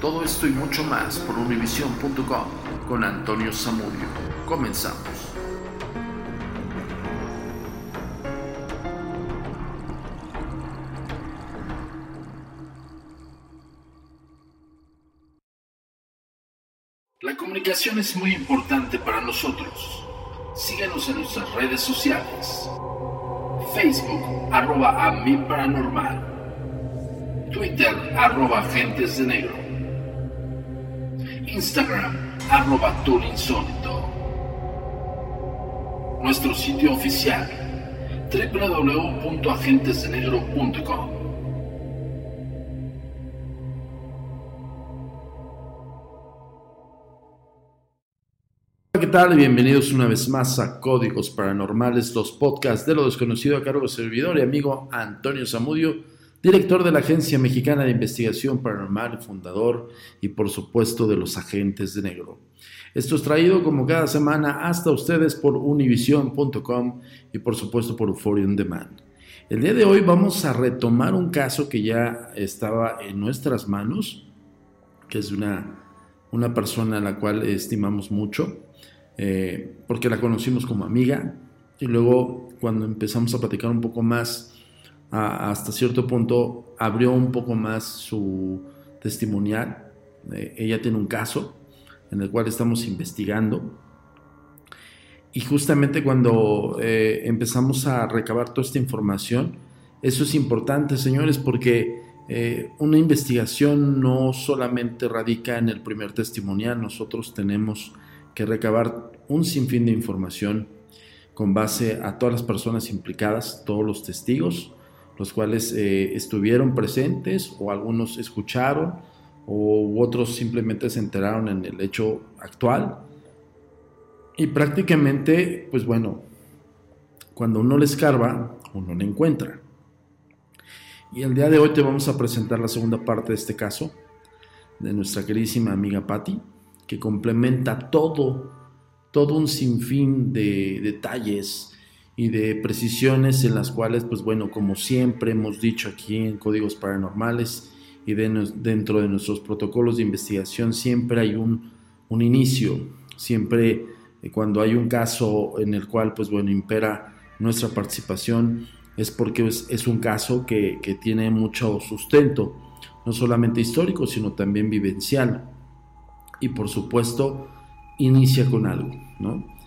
Todo esto y mucho más por univision.com con Antonio Zamudio. Comenzamos. La comunicación es muy importante para nosotros. Síganos en nuestras redes sociales. Facebook, arroba a. Twitter, arroba agentes de negro. Instagram, arroba insólito. Nuestro sitio oficial, www.agentesdenegro.com. ¿qué tal? Bienvenidos una vez más a Códigos Paranormales, los podcasts de lo desconocido a cargo de servidor y amigo Antonio Zamudio, director de la Agencia Mexicana de Investigación Paranormal, fundador y por supuesto de los Agentes de Negro. Esto es traído como cada semana hasta ustedes por univision.com y por supuesto por Euphoria On Demand. El día de hoy vamos a retomar un caso que ya estaba en nuestras manos, que es una, una persona a la cual estimamos mucho, eh, porque la conocimos como amiga y luego cuando empezamos a platicar un poco más, hasta cierto punto abrió un poco más su testimonial. Eh, ella tiene un caso en el cual estamos investigando. Y justamente cuando eh, empezamos a recabar toda esta información, eso es importante, señores, porque eh, una investigación no solamente radica en el primer testimonial, nosotros tenemos que recabar un sinfín de información con base a todas las personas implicadas, todos los testigos, los cuales eh, estuvieron presentes o algunos escucharon o otros simplemente se enteraron en el hecho actual. Y prácticamente, pues bueno, cuando uno le escarba, uno le encuentra. Y el día de hoy te vamos a presentar la segunda parte de este caso de nuestra queridísima amiga Patty, que complementa todo, todo un sinfín de detalles y de precisiones en las cuales, pues bueno, como siempre hemos dicho aquí en Códigos Paranormales y de dentro de nuestros protocolos de investigación, siempre hay un, un inicio, siempre eh, cuando hay un caso en el cual, pues bueno, impera nuestra participación, es porque es, es un caso que, que tiene mucho sustento, no solamente histórico, sino también vivencial. Y por supuesto, inicia con algo, ¿no?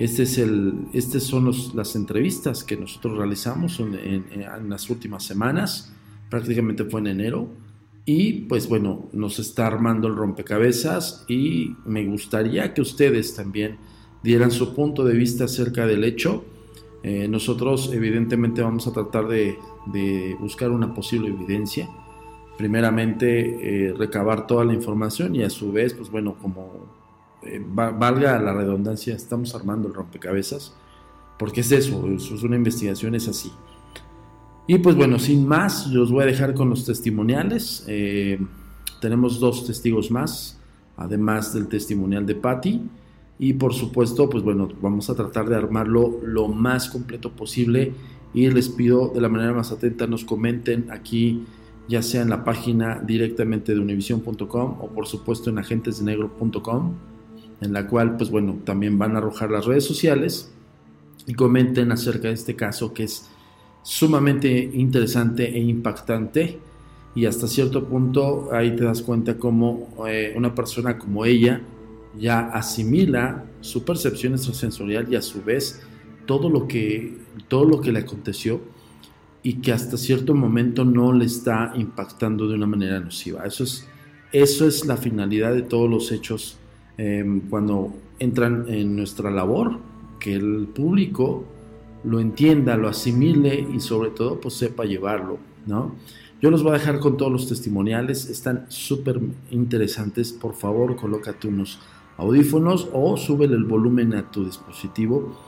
Este es el, estas son las entrevistas que nosotros realizamos en, las últimas semanas, prácticamente fue en enero, y pues bueno, nos está armando el rompecabezas y me gustaría que ustedes también dieran su punto de vista acerca del hecho. Eh, nosotros evidentemente vamos a tratar de, de buscar una posible evidencia. Primeramente, eh, recabar toda la información y a su vez, pues bueno, como eh, va- valga la redundancia, estamos armando el rompecabezas, porque es eso, es una investigación, es así. Y pues bueno, sin más, yo os voy a dejar con los testimoniales. Eh, tenemos dos testigos más, además del testimonial de Patty. Y por supuesto, pues bueno, vamos a tratar de armarlo lo más completo posible y les pido de la manera más atenta nos comenten aquí ya sea en la página directamente de univision.com o por supuesto en agentesdenegro.com, en la cual pues bueno, también van a arrojar las redes sociales y comenten acerca de este caso que es sumamente interesante e impactante y hasta cierto punto ahí te das cuenta como eh, una persona como ella ya asimila su percepción extrasensorial y a su vez todo lo que todo lo que le aconteció y que hasta cierto momento no le está impactando de una manera nociva. Eso es, eso es la finalidad de todos los hechos em, cuando entran en nuestra labor, que el público lo entienda, lo asimile y sobre todo pues sepa llevarlo, ¿no? Yo los voy a dejar con todos los testimoniales, están súper interesantes, por favor colócate unos audífonos o súbele el volumen a tu dispositivo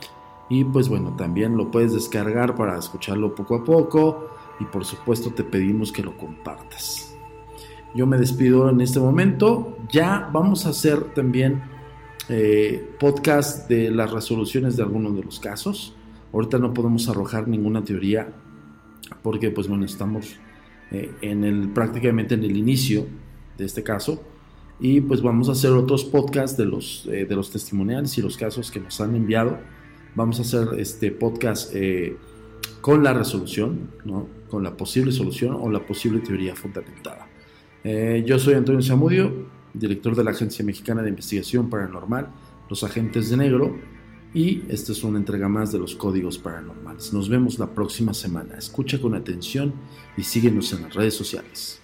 y pues bueno, también lo puedes descargar para escucharlo poco a poco y por supuesto te pedimos que lo compartas. Yo me despido en este momento. Ya vamos a hacer también eh, podcast de las resoluciones de algunos de los casos. Ahorita no podemos arrojar ninguna teoría porque pues bueno, estamos eh, en el, prácticamente en el inicio de este caso y pues vamos a hacer otros podcasts de los, eh, de los testimoniales y los casos que nos han enviado Vamos a hacer este podcast con la resolución, ¿no? con la posible solución o la posible teoría fundamentada. Eh, yo soy Antonio Zamudio, director de la Agencia Mexicana de Investigación Paranormal, Los Agentes de Negro, y esta es una entrega más de los códigos paranormales. Nos vemos la próxima semana. Escucha con atención y síguenos en las redes sociales.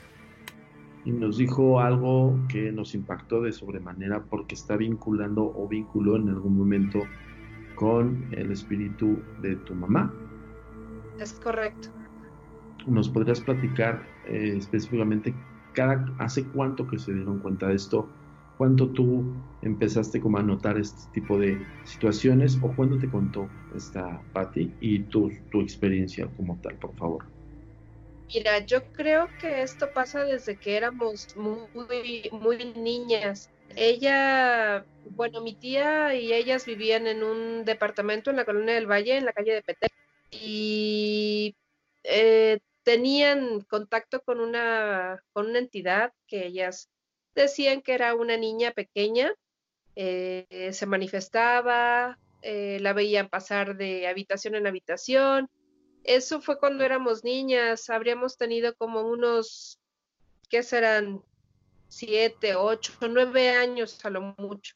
Y nos dijo algo que nos impactó de sobremanera porque está vinculando o vinculó en algún momento con el espíritu de tu mamá. Es correcto. ¿Nos podrías platicar eh, específicamente hace cuánto que se dieron cuenta de esto? ¿Cuánto tú empezaste como a notar este tipo de situaciones o cuándo te contó esta Patty y tu, tu experiencia como tal, por favor? Mira, yo creo que esto pasa desde que éramos muy, muy niñas. Ella, bueno, mi tía y ellas vivían en un departamento en la colonia del Valle, en la calle de Petén, y eh, tenían contacto con una, con una entidad que ellas decían que era una niña pequeña, eh, se manifestaba, eh, la veían pasar de habitación en habitación. Eso fue cuando éramos niñas, habríamos tenido como unos, ¿qué serán? siete, ocho, nueve años a lo mucho.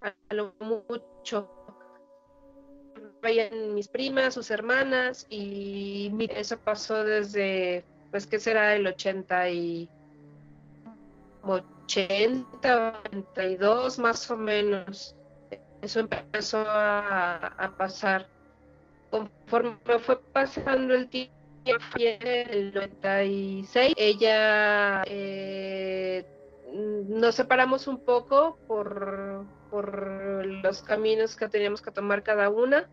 A lo mucho. Vayan mis primas, sus hermanas, y eso pasó desde, pues, ¿qué será? El 80 y 80, 82 más o menos. Eso empezó a, a pasar. Conforme fue pasando el tiempo, en el 96. Ella eh, nos separamos un poco por, por los caminos que teníamos que tomar cada una,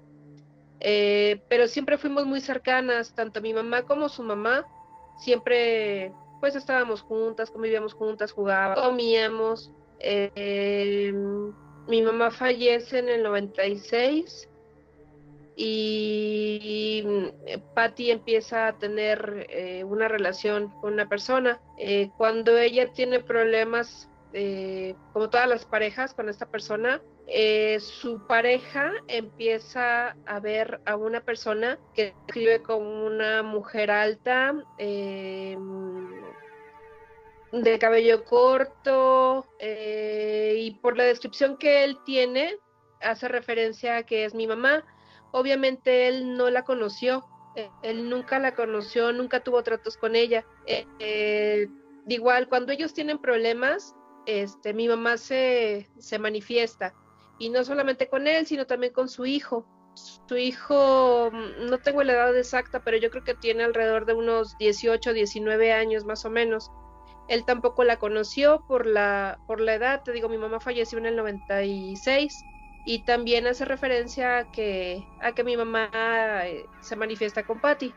eh, pero siempre fuimos muy cercanas, tanto mi mamá como su mamá, siempre pues estábamos juntas, convivíamos juntas, jugábamos, comíamos. Eh, mi mamá fallece en el 96 y mm, Patty empieza a tener eh, una relación con una persona. Eh, cuando ella tiene problemas, eh, como todas las parejas con esta persona, su pareja empieza a ver a una persona que escribe como una mujer alta, em, de cabello corto, y por la descripción que él tiene, hace referencia a que es mi mamá Obviamente él no la conoció, eh, él nunca la conoció, nunca tuvo tratos con ella. Eh, eh, igual, cuando ellos tienen problemas, este, mi mamá se, se manifiesta, y no solamente con él, sino también con su hijo. Su hijo, mm, no tengo la edad exacta, pero yo creo que tiene alrededor de unos 18, 19 años más o menos. Él tampoco la conoció por la, por la edad, te digo, mi mamá falleció en el 96 y también hace referencia a que, a que mi mamá eh, se manifiesta con Patty.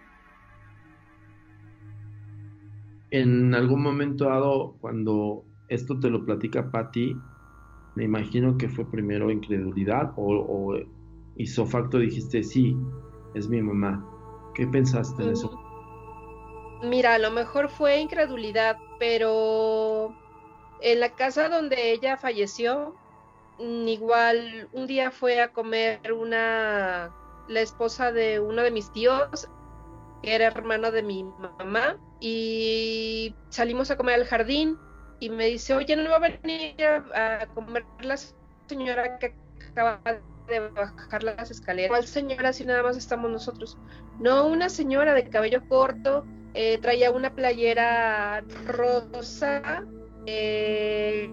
En algún momento dado, cuando esto te lo platica Patty, Me imagino que fue primero incredulidad o, o hizo facto dijiste, sí, es mi mamá. ¿Qué pensaste en eso? Mm, mira, a lo mejor fue incredulidad, pero en la casa donde ella falleció, mm, igual un día fue a comer una la esposa de uno de mis tíos, que era hermano de mi mamá, y salimos a comer al jardín y me dice, oye, no va a venir a, comer la señora que acaba de bajar las escaleras. ¿Cuál señora si nada más estamos nosotros? No, una señora de cabello corto, eh, traía una playera rosa, eh,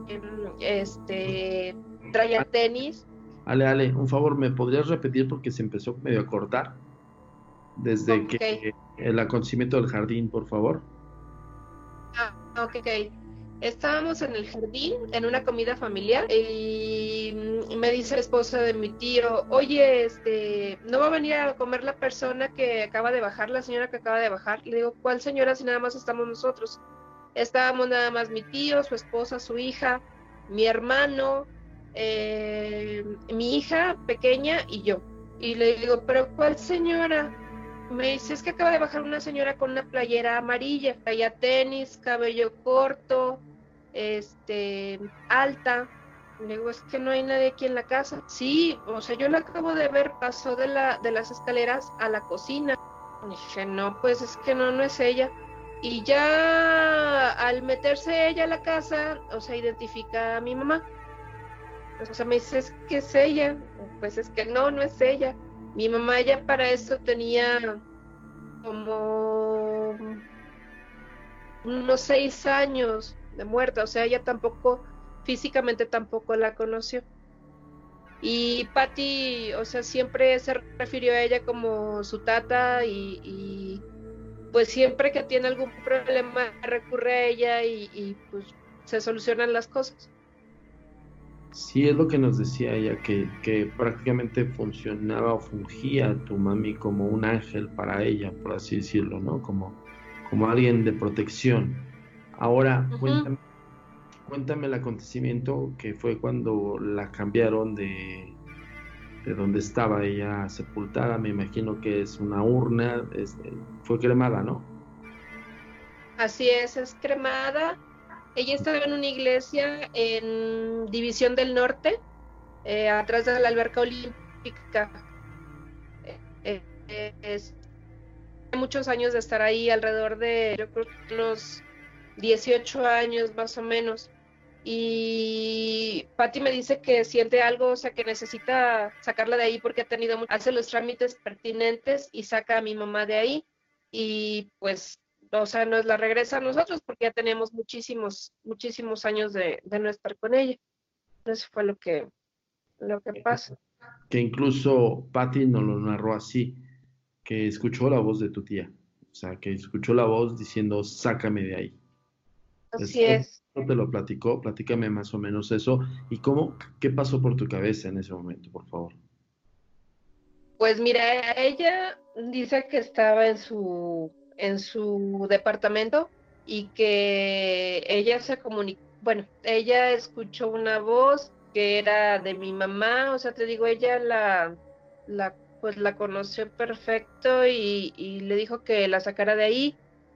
este, traía tenis. Ale, Ale, un favor, ¿me podrías repetir porque se empezó medio a cortar? Desde que el acontecimiento del jardín, por favor. Ah, ok, ok estábamos en el jardín en una comida familiar y me dice la esposa de mi tío, oye, este, no va a venir a comer la persona que acaba de bajar, la señora que acaba de bajar. Le digo, ¿cuál señora si nada más estamos nosotros? Estábamos nada más mi tío, su esposa, su hija, mi hermano, eh, mi hija pequeña y yo. Y le digo, ¿pero cuál señora? Me dice, es que acaba de bajar una señora con una playera amarilla, traía tenis, cabello corto, este, alta. Le digo, es que no hay nadie aquí en la casa. Sí, o sea, yo la acabo de ver, pasó de, la, de las escaleras a la cocina. dije, no, pues es que no, no es ella. Y ya al meterse ella a la casa, o sea, identifica a mi mamá. O sea, me dice, es que es ella. Pues es que no, no es ella. Mi mamá ya para eso tenía como unos seis años de muerta, o sea, ella tampoco, físicamente tampoco la conoció. Y Patty, o sea, siempre se refirió a ella como su tata y, pues siempre que tiene algún problema recurre a ella y, pues se solucionan las cosas. Sí, es lo que nos decía ella, que, que, prácticamente funcionaba o fungía tu mami como un ángel para ella, por así decirlo, ¿no? Como, como alguien de protección. Ahora, cuéntame, el acontecimiento que fue cuando la cambiaron de, de donde estaba ella sepultada. Me imagino que es una urna, fue cremada, ¿no? Así es, es cremada. Ella estaba en una iglesia en División del Norte, eh, atrás de la alberca olímpica. Eh, eh, es muchos años de estar ahí, alrededor de, yo creo, los 18 años más o menos. Y Patty me dice que siente algo, o sea, que necesita sacarla de ahí porque ha tenido, hace los trámites pertinentes y saca a mi mamá de ahí. Y pues, o sea, nos la regresa a nosotros porque ya tenemos muchísimos, muchísimos años de, no estar con ella. Eso fue lo que, lo que pasa. Que incluso Patty nos lo narró así, que escuchó la voz de tu tía. O sea, que escuchó la voz diciendo, sácame de ahí. Así es. te lo platicó? Platícame más o menos eso. ¿Y cómo, qué pasó por tu cabeza en ese momento, por favor? Pues mira, ella dice que estaba en su, en su departamento y que ella se comunicó, bueno, ella escuchó una voz que era de mi mamá, o sea, te digo, ella la, la pues la conoció perfecto y, y le dijo que la sacara de ahí,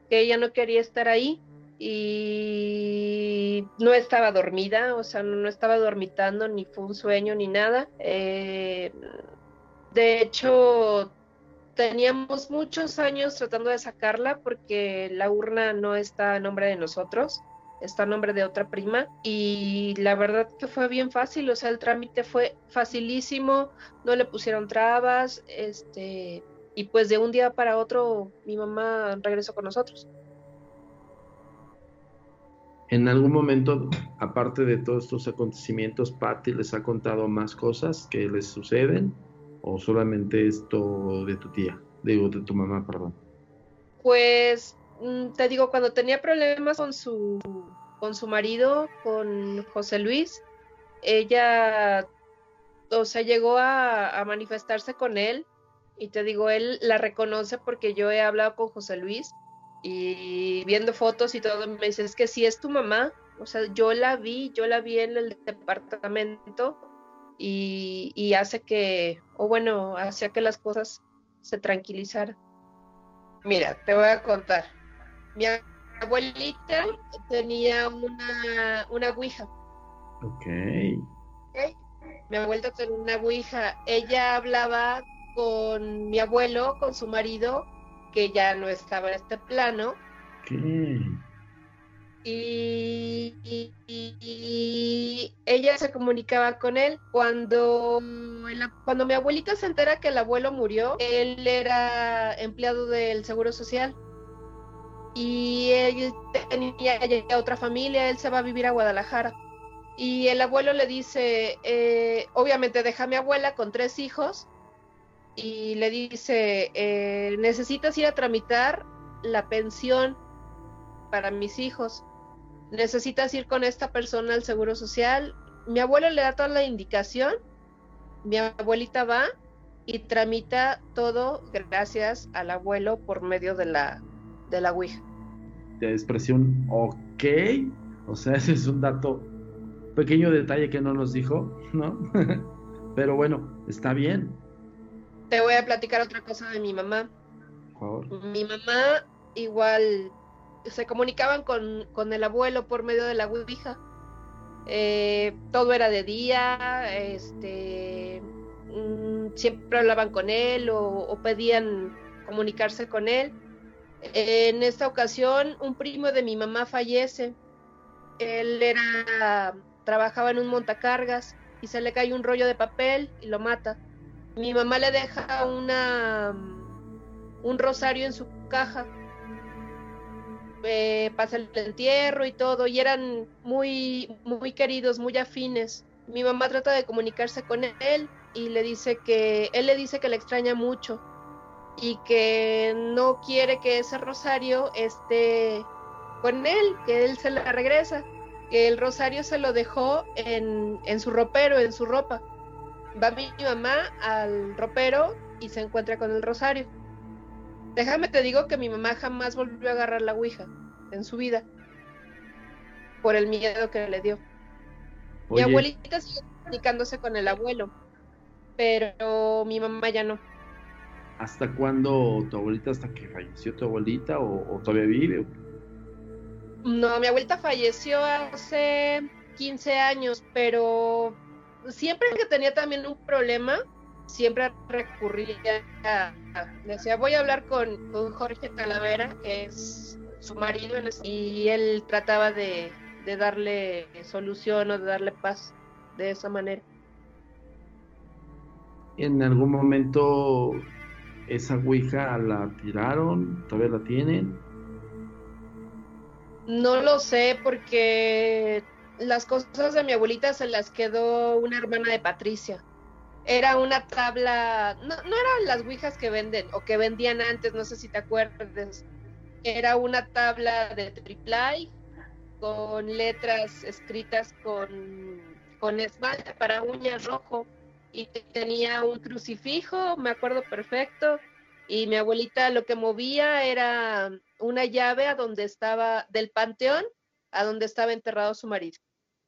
que ella no quería estar ahí y no estaba dormida, o sea, no, estaba dormitando, ni fue un sueño, ni nada. Eh, de hecho, teníamos muchos años tratando de sacarla porque la urna no está a nombre de nosotros, está a nombre de otra prima y la verdad que fue bien fácil, o sea, el trámite fue facilísimo, no le pusieron trabas, este, y pues de un día para otro mi mamá regresó con nosotros. En algún momento, aparte de todos estos acontecimientos, Patty les ha contado más cosas que les suceden o solamente esto de tu tía, digo, de tu mamá, perdón. Pues mm, te digo, cuando tenía problemas con su con su marido, con José Luis, ella, o sea, llegó a, a manifestarse con él y te digo, él la reconoce porque yo he hablado con José Luis y viendo fotos y todo, me dice, es que si es tu mamá, O sea, yo la vi, yo la vi en el departamento y, hace que, o bueno, hacía que las cosas se tranquilizaran. Mira, te voy a contar. Mi abuelita tenía una, una ouija. Ok. Mi abuelita tenía una ouija. Ella hablaba con mi abuelo, con su marido, que ya no estaba en este plano. ¿Qué? Y, ella se comunicaba con él cuando, cuando mi abuelita se entera que el abuelo murió, él era empleado del Seguro Social y él tenía otra familia, él se va a vivir a Guadalajara. Y el abuelo le dice, eh, obviamente deja a mi abuela con tres hijos y le dice, eh, necesitas ir a tramitar la pensión para mis hijos, necesitas ir con esta persona al Seguro Social. Mi abuelo le da toda la indicación, mi abuelita va y tramita todo gracias al abuelo por medio de la, de la Ouija. De expresión, ok, o sea, ese es un dato, pequeño detalle que no nos dijo, ¿no? Pero bueno, está bien, te voy a platicar otra cosa de mi mamá. Mi mamá igual se comunicaban con, el abuelo por medio de la Ouija. Eh, todo era de día, este, mm, siempre hablaban con él o, pedían comunicarse con él. En esta ocasión, un primo de mi mamá fallece. Él era trabajaba en un montacargas y se le cae un rollo de papel y lo mata mi mamá le deja una un rosario en su caja eh, pasa el entierro y todo y eran muy muy queridos muy afines. Mi mamá trata de comunicarse con él y le dice que él le dice que le extraña mucho y que no quiere que ese rosario esté con él que él se la regresa que el rosario se lo dejó en, en su ropero en su ropa va mi mamá al ropero y se encuentra con el rosario. Déjame te digo que mi mamá jamás volvió a agarrar la ouija en su vida por el miedo que le dio. Mi abuelita sigue comunicándose con el abuelo, pero mi mamá ya no. ¿Hasta cuándo tu abuelita, hasta que falleció tu abuelita o, o todavía vive? No, mi abuelita falleció hace 15 años, pero siempre que tenía también un problema, siempre recurría a, decía, voy a hablar con, Jorge Talavera, que es su marido, y él trataba de, darle solución o de darle paz de esa manera. ¿En algún momento esa Ouija la tiraron? ¿Todavía la tienen? No lo sé porque las cosas de mi abuelita se las quedó una hermana de Patricia. Era una tabla, no, no eran las ouijas que venden o que vendían antes, no sé si te acuerdas. Era una tabla de triple con letras escritas con, con esmalte para uñas rojo y tenía un crucifijo, me acuerdo perfecto. Y mi abuelita lo que movía era una llave a donde estaba, del panteón, a donde estaba enterrado su marido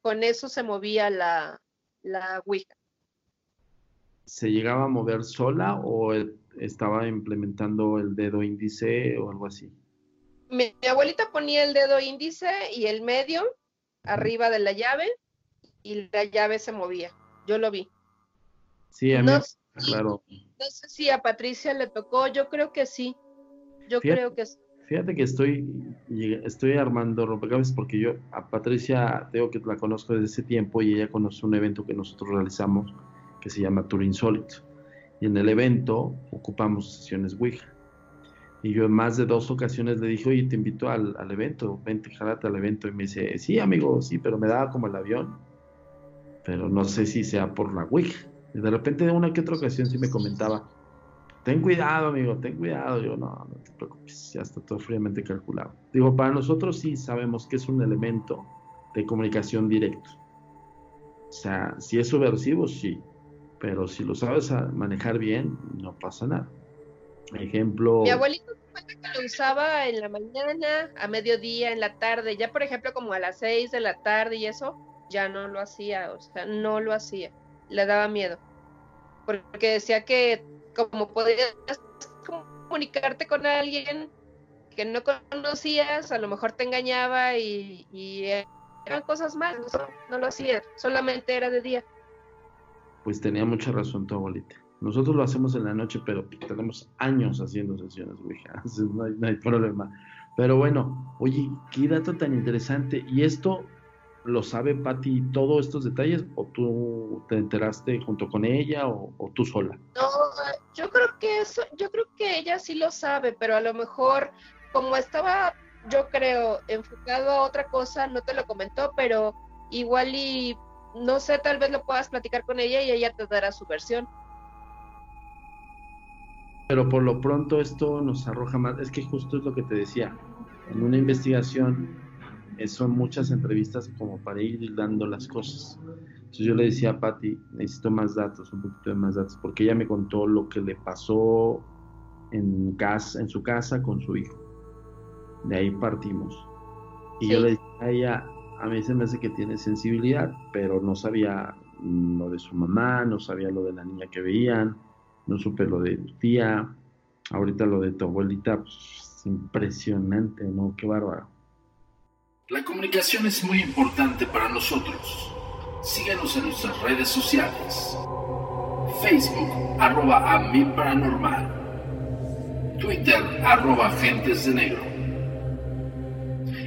con eso se movía la, la Ouija. ¿Se llegaba a mover sola o estaba implementando el dedo índice o algo así? Mi, abuelita ponía el dedo índice y el medio arriba de la llave y la llave se movía. Yo lo vi. Sí, a mí, claro. No sé si a Patricia le tocó, yo creo que sí. Yo creo que sí. Fíjate que estoy, estoy armando rompecabezas porque yo a Patricia tengo que la conozco desde ese tiempo y ella conoce un evento que nosotros realizamos que se llama Tour Insólito. Y en el evento ocupamos sesiones Ouija. Y yo en más de dos ocasiones le dije, oye, te invito al, al evento, vente, jálate al evento. Y me dice, sí, amigo, sí, pero me daba como el avión. Pero no sé si sea por la Ouija. Y de repente de una que otra ocasión sí me comentaba, ten cuidado, amigo, ten cuidado. Yo, no, no te preocupes, ya está todo fríamente calculado. Digo, para nosotros sí sabemos que es un elemento de comunicación directo. O sea, si es subversivo, sí, pero si lo sabes manejar bien, no pasa nada. Ejemplo. Mi abuelito cuenta que lo usaba en la mañana, a mediodía, en la tarde, ya por ejemplo como a las seis de la tarde y eso, ya no lo hacía, o sea, no lo hacía, le daba miedo, porque decía que como podías comunicarte con alguien que no conocías, a lo mejor te engañaba y, eran cosas malas, no lo hacía, solamente era de día. Pues tenía mucha razón tu abuelita. Nosotros lo hacemos en la noche, pero tenemos años haciendo sesiones Ouija, no hay, no hay problema. Pero bueno, oye, qué dato tan interesante. ¿Y esto lo sabe Patti todos estos detalles o tú te enteraste junto con ella o, tú sola? No, yo creo que eso, yo creo que ella sí lo sabe, pero a lo mejor como estaba, yo creo, enfocado a otra cosa, no te lo comentó, pero igual y no sé, tal vez lo puedas platicar con ella y ella te dará su versión. Pero por lo pronto esto nos arroja más, es que justo es lo que te decía, en una investigación eh, son muchas entrevistas como para ir dando las cosas. Entonces yo le decía a Patti, necesito más datos, un poquito de más datos, porque ella me contó lo que le pasó en, casa, en su casa con su hijo. De ahí partimos. Y yo le decía a ella, a mí se me hace que tiene sensibilidad, pero no sabía lo de su mamá, no sabía lo de la niña que veían, no supe lo de tu tía, ahorita lo de tu abuelita, pues, impresionante, ¿no? Qué bárbaro. La comunicación es muy importante para nosotros. Síguenos en nuestras redes sociales. Facebook, arroba a paranormal. Twitter, arroba agentes de negro.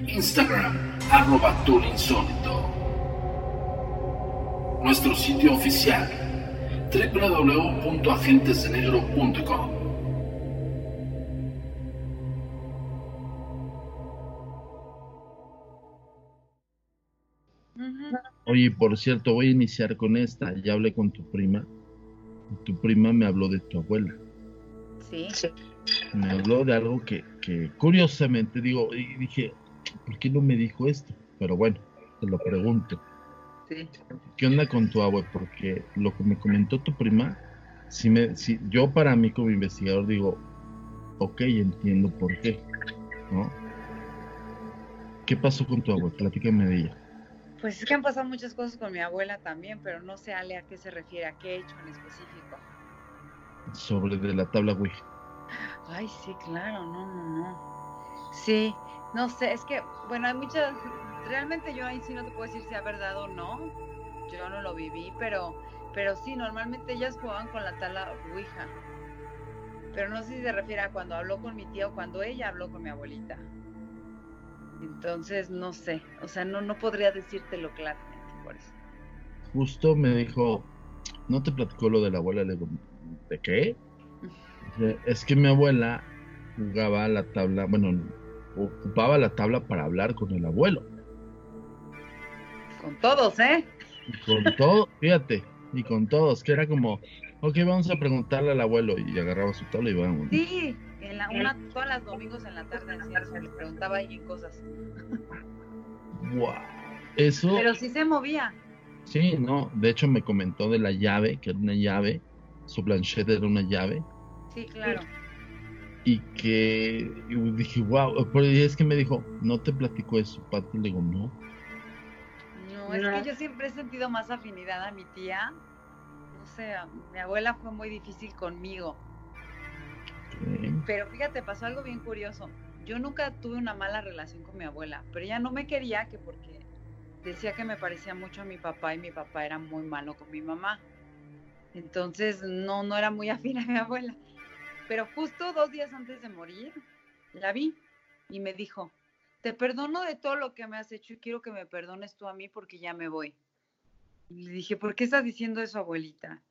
Instagram, arroba insólito. Nuestro sitio oficial, www.agentesdenegro.com. Oye, por cierto, voy a iniciar con esta. Ya hablé con tu prima. Tu prima me habló de tu abuela. Sí. Me habló de algo que, que curiosamente digo, y dije, ¿por qué no me dijo esto? Pero bueno, te lo pregunto. Sí. ¿Qué onda con tu abuela? Porque lo que me comentó tu prima, si me, si, yo para mí como investigador digo, ok, entiendo por qué, ¿no? ¿Qué pasó con tu abuela? Platícame de ella. Pues es que han pasado muchas cosas con mi abuela también, pero no sé, Ale, a qué se refiere, a qué hecho en específico. Sobre de la tabla Ouija. Ay, sí, claro, no, no, no. Sí, no sé, es que, bueno, hay muchas, realmente yo ahí sí no te puedo decir si es verdad o no, yo no lo viví, pero, pero sí, normalmente ellas jugaban con la tabla Ouija. Pero no sé si se refiere a cuando habló con mi tía o cuando ella habló con mi abuelita. Entonces, no sé, o sea, no, no podría decírtelo claramente por eso. Justo me dijo, ¿no te platicó lo de la abuela? Le digo, ¿de qué? Es que mi abuela jugaba la tabla, bueno, ocupaba la tabla para hablar con el abuelo. Con todos, ¿eh? con todos, fíjate, y con todos, que era como, ok, vamos a preguntarle al abuelo, y agarraba su tabla y vamos. Sí, la, una, todas las domingos en la tarde se le preguntaba ahí en cosas. Wow. Eso. Pero sí se movía. Sí, no. De hecho, me comentó de la llave, que era una llave. Su planchette era una llave. Sí, claro. Y que dije, wow. Pero es que me dijo, no te platico eso, Pati. Le digo, no. No, es que yo siempre he sentido más afinidad a mi tía. O sea, mi abuela fue muy difícil conmigo. Pero fíjate, pasó algo bien curioso. Yo nunca tuve una mala relación con mi abuela, pero ella no me quería que porque decía que me parecía mucho a mi papá y mi papá era muy malo con mi mamá. Entonces no, no era muy afín a mi abuela. Pero justo dos días antes de morir, la vi y me dijo, te perdono de todo lo que me has hecho y quiero que me perdones tú a mí porque ya me voy. Y le dije, ¿por qué estás diciendo eso, abuelita?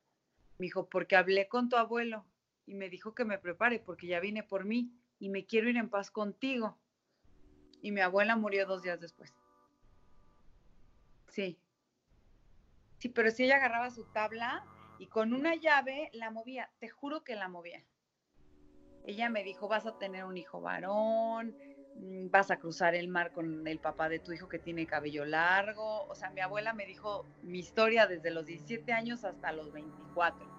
Me dijo, porque hablé con tu abuelo y me dijo que me prepare porque ya vine por mí y me quiero ir en paz contigo. Y mi abuela murió dos días después. Sí. Sí, pero si ella agarraba su tabla y con una llave la movía, te juro que la movía. Ella me dijo, vas a tener un hijo varón, mm, vas a cruzar el mar con el papá de tu hijo que tiene cabello largo. O sea, mi abuela me dijo mi historia desde los 17 años hasta los 24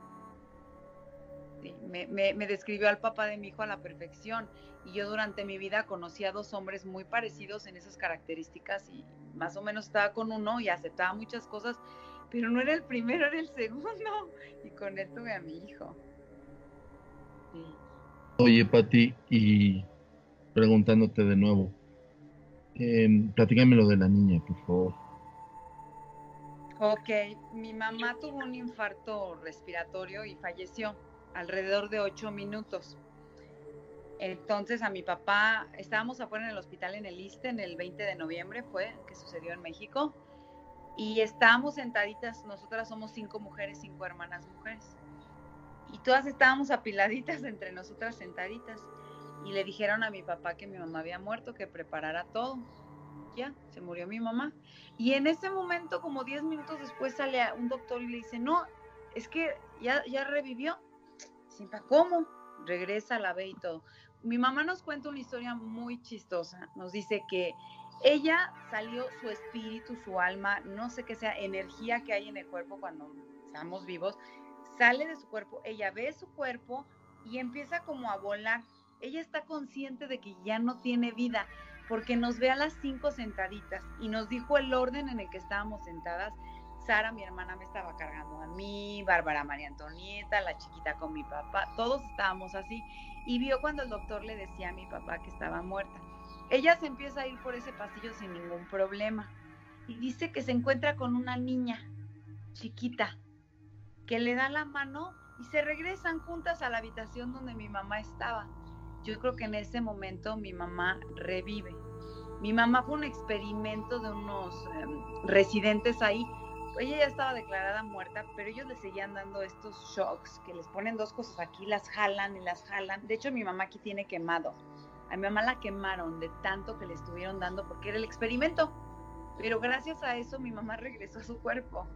me, me, describió al papá de mi hijo a la perfección. Y yo durante mi vida conocí a dos hombres muy parecidos en esas características y más o menos estaba con uno y aceptaba muchas cosas, pero no era el primero, era el segundo. Y con él tuve a mi hijo. Oye, Pati, y preguntándote de nuevo, eh, platícame lo de la niña, por favor. Ok, mi mamá tuvo un infarto respiratorio y falleció alrededor de ocho minutos. Entonces a mi papá, estábamos afuera en el hospital en el ISTE en el 20 de noviembre, fue que sucedió en México, y estábamos sentaditas, nosotras somos cinco mujeres, cinco hermanas mujeres, y todas estábamos apiladitas entre nosotras sentaditas, y le dijeron a mi papá que mi mamá había muerto, que preparara todo ya, se murió mi mamá. Y en ese momento, como 10 minutos después, sale un doctor y le dice, no, es que ya, ya revivió. Sienta, ¿cómo? Regresa, la ve y todo. Mi mamá nos cuenta una historia muy chistosa. Nos dice que ella salió su espíritu, su alma, no sé qué sea, energía que hay en el cuerpo cuando estamos vivos, sale de su cuerpo, ella ve su cuerpo y empieza como a volar. Ella está consciente de que ya no tiene vida porque nos ve a las cinco sentaditas y nos dijo el orden en el que estábamos sentadas. Sara, mi hermana, me estaba cargando a mí, Bárbara María Antonieta, la chiquita con mi papá, todos estábamos así. Y vio cuando el doctor le decía a mi papá que estaba muerta. Ella se empieza a ir por ese pasillo sin ningún problema y dice que se encuentra con una niña chiquita que le da la mano y se regresan juntas a la habitación donde mi mamá estaba yo creo que en ese momento mi mamá revive. Mi mamá fue un experimento de unos em, residentes ahí. Ella ya estaba declarada muerta, pero ellos le seguían dando estos shocks que les ponen dos cosas aquí, las jalan y las jalan. De hecho, mi mamá aquí tiene quemado. A mi mamá la quemaron de tanto que le estuvieron dando porque era el experimento. Pero gracias a eso mi mamá regresó a su cuerpo.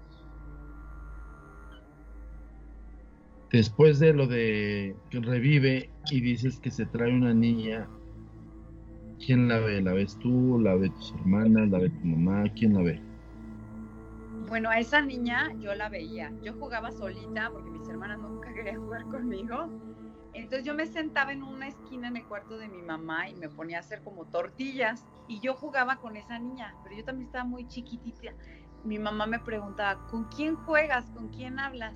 después de lo de que revive y dices que se trae una niña, ¿quién la ve? ¿La ves tú? ¿La ve tus hermanas? ¿La ve tu mamá? ¿Quién la ve? Bueno, a esa niña yo la veía. Yo jugaba solita porque mis hermanas nunca querían jugar conmigo. Entonces yo me sentaba en una esquina en el cuarto de mi mamá y me ponía a hacer como tortillas y yo jugaba con esa niña, pero yo también estaba muy chiquitita. Mi mamá me preguntaba, ¿con quién juegas? ¿Con quién hablas?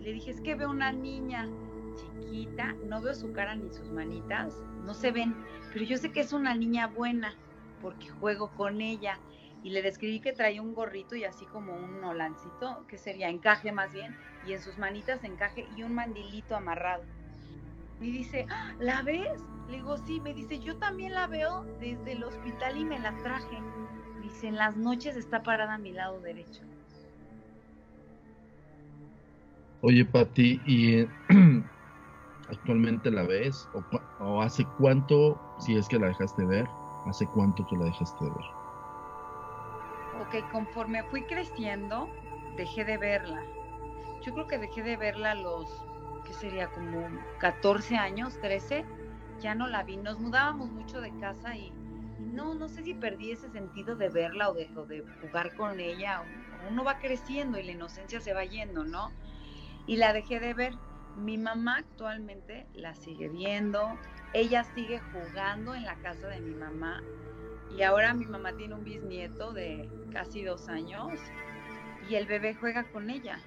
le dije, es que veo una niña chiquita, no veo su cara ni sus manitas, no se ven, pero yo sé que es una niña buena porque juego con ella. Y le describí que traía un gorrito y así como un holancito, que sería encaje más bien, y en sus manitas encaje y un mandilito amarrado. Y dice, ¡Ah, ¿la ves? Le digo, sí, me dice, yo también la veo desde el hospital y me la traje. Dice, en las noches está parada a mi lado derecho. Oye, Pati, ¿y actualmente la ves? ¿O, hace cuánto, si es que la dejaste ver, hace cuánto tú la dejaste ver? Ok, conforme fui creciendo, dejé de verla. Yo creo que dejé de verla a los, ¿qué sería? Como 14 años, 13. Ya no la vi. Nos mudábamos mucho de casa y, no, no sé si perdí ese sentido de verla o de, o de jugar con ella. Uno va creciendo y la inocencia se va yendo, ¿no? y la dejé de ver. Mi mamá actualmente la sigue viendo, ella sigue jugando en la casa de mi mamá y ahora mi mamá tiene un bisnieto de casi dos años y el bebé juega con ella.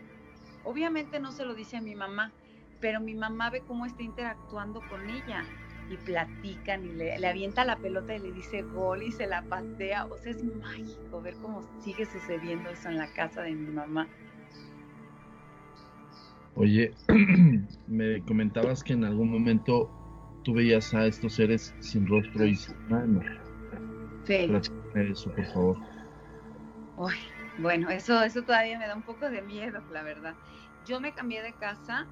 Obviamente no se lo dice a mi mamá, pero mi mamá ve cómo está interactuando con ella y platican y le, le, avienta la pelota y le dice gol y se la patea. O sea, es mágico ver cómo sigue sucediendo eso en la casa de mi mamá. Oye, me comentabas que en algún momento tú veías a estos seres sin rostro y sin mano. Eso, por favor. Uy, bueno, eso, eso todavía me da un poco de miedo, la verdad. Yo me cambié de casa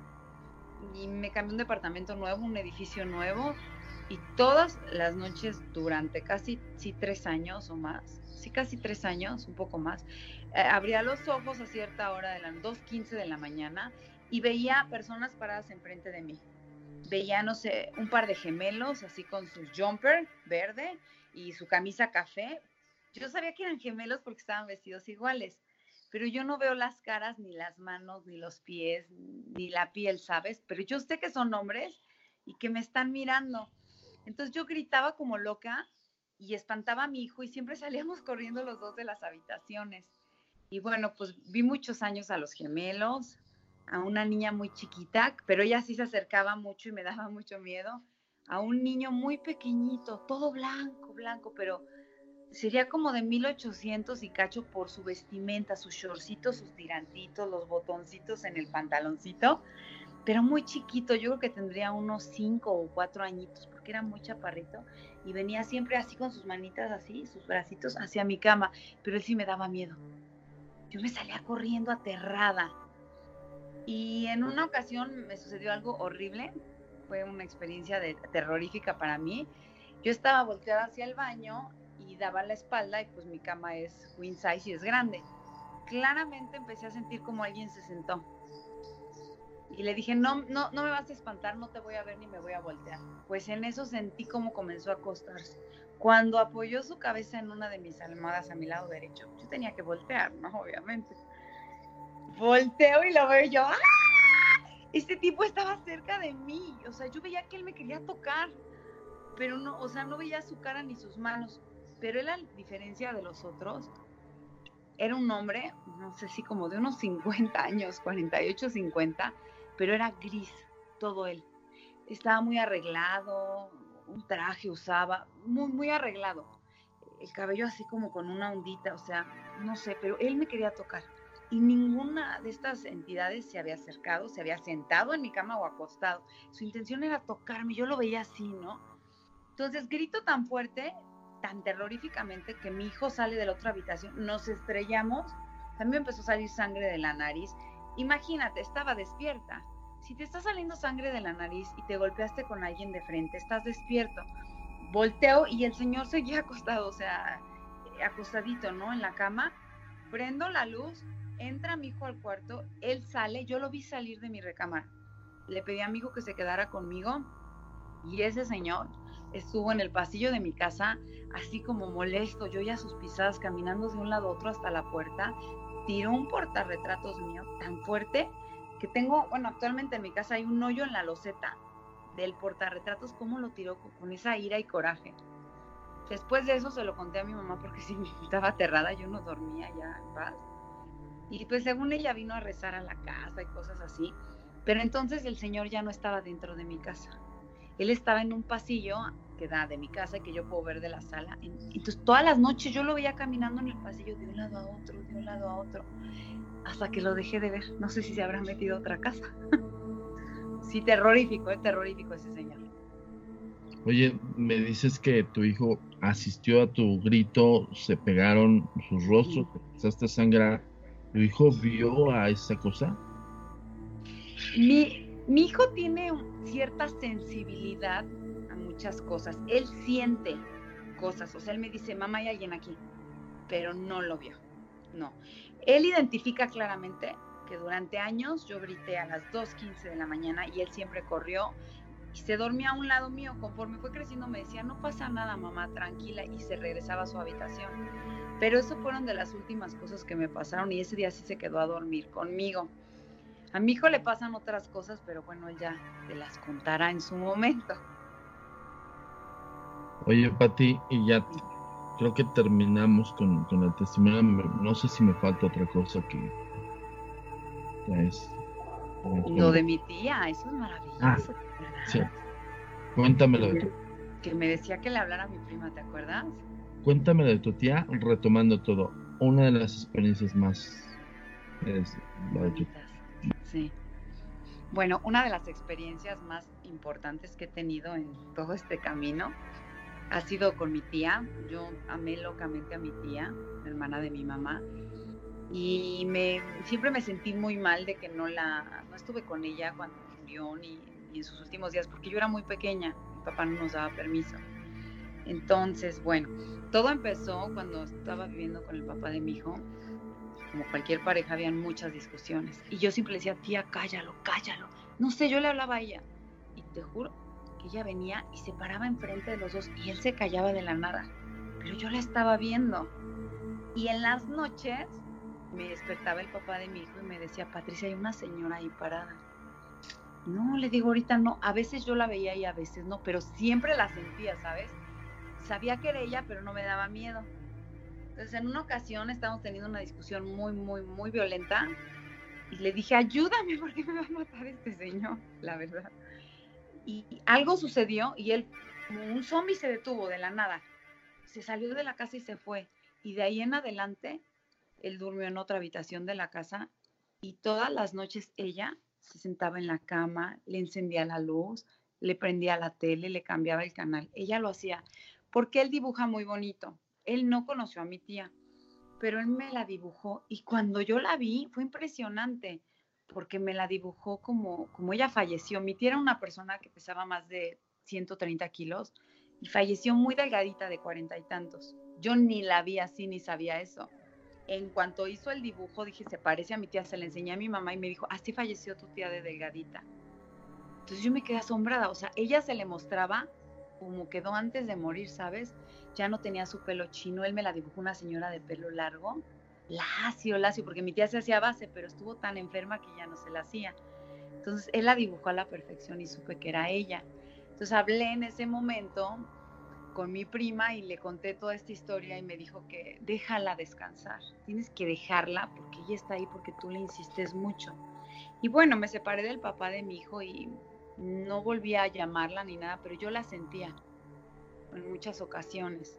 y me cambié un departamento nuevo, un edificio nuevo, y todas las noches durante casi sí, tres años o más, sí casi tres años, un poco más, eh, abría los ojos a cierta hora de las 2.15 de la mañana y veía personas paradas enfrente de mí. Veía, no sé, un par de gemelos así con su jumper verde y su camisa café. Yo sabía que eran gemelos porque estaban vestidos iguales, pero yo no veo las caras, ni las manos, ni los pies, ni la piel, ¿sabes? Pero yo sé que son hombres y que me están mirando. Entonces yo gritaba como loca y espantaba a mi hijo y siempre salíamos corriendo los dos de las habitaciones. Y bueno, pues vi muchos años a los gemelos, a una niña muy chiquita, pero ella sí se acercaba mucho y me daba mucho miedo, a un niño muy pequeñito, todo blanco, blanco, pero sería como de 1800 y cacho por su vestimenta, sus shortcitos, sus tirantitos, los botoncitos en el pantaloncito, pero muy chiquito, yo creo que tendría unos 5 o 4 añitos, porque era muy chaparrito, y venía siempre así con sus manitas así, sus bracitos hacia mi cama, pero él sí me daba miedo. Yo me salía corriendo aterrada. Y en una ocasión me sucedió algo horrible, fue una experiencia de, terrorífica para mí. Yo estaba volteada hacia el baño y daba la espalda y pues mi cama es queen size y es grande. Claramente empecé a sentir como alguien se sentó. Y le dije, no, no, no me vas a espantar, no te voy a ver ni me voy a voltear. Pues en eso sentí como comenzó a acostarse. Cuando apoyó su cabeza en una de mis almohadas a mi lado derecho, yo tenía que voltear, ¿no? Obviamente. Volteo y lo veo yo, ¡ah! Este tipo estaba cerca de mí, o sea, yo veía que él me quería tocar, pero no, o sea, no veía su cara ni sus manos. Pero él, a diferencia de los otros, era un hombre, no sé si como de unos 50 años, 48, 50, pero era gris, todo él. Estaba muy arreglado, un traje usaba, muy, muy arreglado. El cabello así como con una ondita, o sea, no sé, pero él me quería tocar. Y ninguna de estas entidades se había acercado, se había sentado en mi cama o acostado. Su intención era tocarme, yo lo veía así, ¿no? Entonces grito tan fuerte, tan terroríficamente, que mi hijo sale de la otra habitación, nos estrellamos, también empezó a salir sangre de la nariz. Imagínate, estaba despierta. Si te está saliendo sangre de la nariz y te golpeaste con alguien de frente, estás despierto. Volteo y el señor seguía acostado, o sea, acostadito, ¿no? En la cama. Prendo la luz, entra mi hijo al cuarto, él sale, yo lo vi salir de mi recámara. Le pedí a mi hijo que se quedara conmigo y ese señor estuvo en el pasillo de mi casa así como molesto, yo ya sus pisadas caminando de un lado a otro hasta la puerta, tiró un portarretratos mío tan fuerte que tengo, bueno, actualmente en mi casa hay un hoyo en la loseta del portarretratos, cómo lo tiró con esa ira y coraje. Después de eso se lo conté a mi mamá porque sí estaba aterrada, yo no dormía ya en paz. Y pues según ella vino a rezar a la casa y cosas así. Pero entonces el Señor ya no estaba dentro de mi casa. Él estaba en un pasillo que da de mi casa y que yo puedo ver de la sala. Entonces todas las noches yo lo veía caminando en el pasillo de un lado a otro, de un lado a otro, hasta que lo dejé de ver. No sé si se habrá metido a otra casa. sí, terrorífico, es terrorífico ese señor. Oye, me dices que tu hijo asistió a tu grito, se pegaron sus rostros, empezaste a sangrar. ¿Tu hijo vio a esa cosa? Mi, mi hijo tiene cierta sensibilidad a muchas cosas. Él siente cosas. O sea, él me dice, mamá, hay alguien aquí. Pero no lo vio. No. Él identifica claramente que durante años yo grité a las 2.15 de la mañana y él siempre corrió y se dormía a un lado mío. Conforme fue creciendo me decía, no pasa nada, mamá, tranquila, y se regresaba a su habitación. Pero eso fueron de las últimas cosas que me pasaron y ese día sí se quedó a dormir conmigo. A mi hijo le pasan otras cosas, pero bueno, él ya te las contará en su momento. Oye, Pati, y ya creo que terminamos con, con el testimonio. No sé si me falta otra cosa que es. Lo de mi tía, eso es maravilloso. Ah, sí. Cuéntamelo de tu. Que me decía que le hablara a mi prima, ¿te acuerdas? Cuéntame de tu tía, retomando todo. Una de las experiencias más de Sí. Bueno, una de las experiencias más importantes que he tenido en todo este camino ha sido con mi tía. Yo amé locamente a mi tía, hermana de mi mamá, y me siempre me sentí muy mal de que no la no estuve con ella cuando murió ni, ni en sus últimos días porque yo era muy pequeña. Mi papá no nos daba permiso. Entonces, bueno, todo empezó cuando estaba viviendo con el papá de mi hijo. Como cualquier pareja, habían muchas discusiones. Y yo siempre le decía, tía, cállalo, cállalo. No sé, yo le hablaba a ella. Y te juro que ella venía y se paraba enfrente de los dos y él se callaba de la nada. Pero yo la estaba viendo. Y en las noches me despertaba el papá de mi hijo y me decía, Patricia, hay una señora ahí parada. No, le digo ahorita no, a veces yo la veía y a veces no, pero siempre la sentía, ¿sabes? Sabía que era ella, pero no me daba miedo. Entonces en una ocasión estábamos teniendo una discusión muy, muy, muy violenta y le dije, ayúdame porque me va a matar este señor, la verdad. Y algo sucedió y él, como un zombie, se detuvo de la nada. Se salió de la casa y se fue. Y de ahí en adelante, él durmió en otra habitación de la casa y todas las noches ella se sentaba en la cama, le encendía la luz, le prendía la tele, le cambiaba el canal. Ella lo hacía porque él dibuja muy bonito. Él no conoció a mi tía, pero él me la dibujó y cuando yo la vi fue impresionante porque me la dibujó como, como ella falleció. Mi tía era una persona que pesaba más de 130 kilos y falleció muy delgadita de cuarenta y tantos. Yo ni la vi así ni sabía eso en cuanto hizo el dibujo, dije, se parece a mi tía, se le enseñé a mi mamá y me dijo, así falleció tu tía de delgadita. Entonces yo me quedé asombrada, o sea, ella se le mostraba como quedó antes de morir, ¿sabes? Ya no tenía su pelo chino, él me la dibujó una señora de pelo largo, lacio, lacio, porque mi tía se hacía base, pero estuvo tan enferma que ya no se la hacía. Entonces él la dibujó a la perfección y supe que era ella. Entonces hablé en ese momento con mi prima y le conté toda esta historia y me dijo que déjala descansar, tienes que dejarla porque ella está ahí porque tú le insistes mucho. Y bueno, me separé del papá de mi hijo y no volví a llamarla ni nada, pero yo la sentía en muchas ocasiones.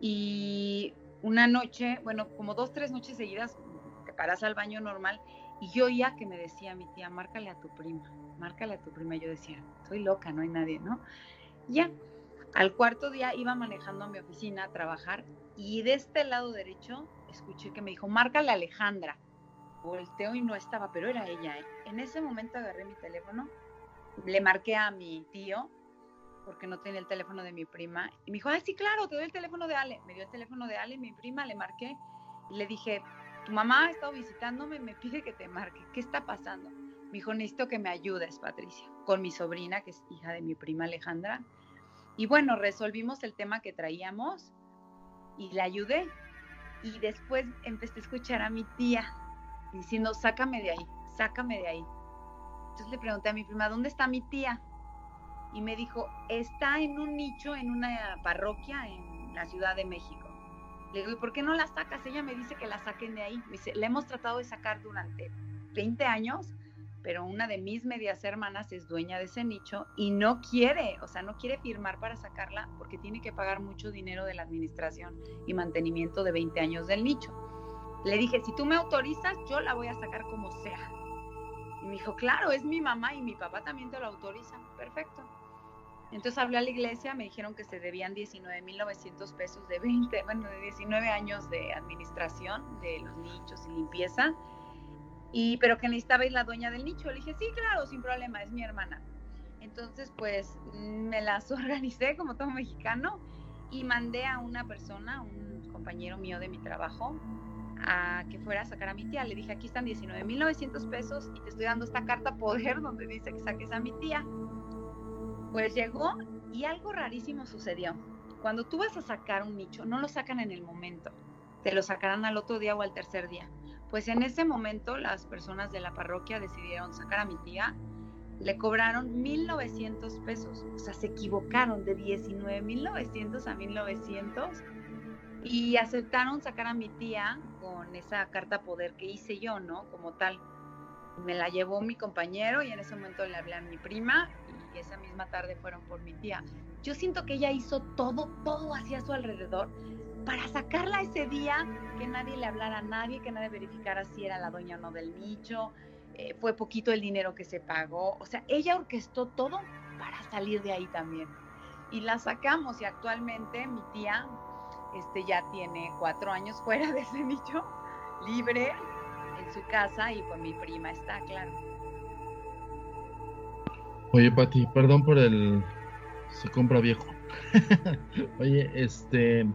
Y una noche, bueno, como dos, tres noches seguidas, te paras al baño normal y yo oía que me decía mi tía, márcale a tu prima, márcale a tu prima. Yo decía, soy loca, no hay nadie, ¿no? Ya, al cuarto día iba manejando a mi oficina a trabajar y de este lado derecho escuché que me dijo, márcale a Alejandra. Volteo y no estaba, pero era ella. ¿eh? En ese momento agarré mi teléfono, le marqué a mi tío, porque no tenía el teléfono de mi prima, y me dijo, ay, sí, claro, te doy el teléfono de Ale. Me dio el teléfono de Ale, mi prima, le marqué y le dije, tu mamá ha estado visitándome, me pide que te marque, ¿qué está pasando? Me dijo, necesito que me ayudes, Patricia, con mi sobrina, que es hija de mi prima Alejandra y bueno, resolvimos el tema que traíamos y la ayudé. Y después empecé a escuchar a mi tía diciendo, sácame de ahí, sácame de ahí. Entonces le pregunté a mi prima, ¿dónde está mi tía? Y me dijo, está en un nicho, en una parroquia en la Ciudad de México. Le digo, ¿y por qué no la sacas? Ella me dice que la saquen de ahí. Me dice, la hemos tratado de sacar durante 20 años pero una de mis medias hermanas es dueña de ese nicho y no quiere, o sea, no quiere firmar para sacarla porque tiene que pagar mucho dinero de la administración y mantenimiento de 20 años del nicho. Le dije, si tú me autorizas, yo la voy a sacar como sea. Y me dijo, claro, es mi mamá y mi papá también te lo autorizan. Perfecto. Entonces hablé a la iglesia, me dijeron que se debían 19.900 pesos de 20, bueno, de 19 años de administración de los nichos y limpieza y pero que necesitaba ir la dueña del nicho. Le dije, sí, claro, sin problema, es mi hermana. Entonces, pues me las organicé como todo mexicano y mandé a una persona, un compañero mío de mi trabajo, a que fuera a sacar a mi tía. Le dije, aquí están 19.900 pesos y te estoy dando esta carta poder donde dice que saques a mi tía. Pues llegó y algo rarísimo sucedió. Cuando tú vas a sacar un nicho, no lo sacan en el momento, te lo sacarán al otro día o al tercer día. Pues en ese momento las personas de la parroquia decidieron sacar a mi tía, le cobraron 1.900 pesos, o sea, se equivocaron de 19.900 a 1.900 y aceptaron sacar a mi tía con esa carta poder que hice yo, ¿no? Como tal. Me la llevó mi compañero y en ese momento le hablé a mi prima y esa misma tarde fueron por mi tía. Yo siento que ella hizo todo, todo hacia su alrededor para sacarla ese día, que nadie le hablara a nadie, que nadie verificara si era la dueña o no del nicho, eh, fue poquito el dinero que se pagó, o sea, ella orquestó todo para salir de ahí también. Y la sacamos y actualmente mi tía este, ya tiene cuatro años fuera de ese nicho, libre, en su casa y con mi prima está, claro. Oye, Pati, perdón por el... Se compra viejo. Oye, este...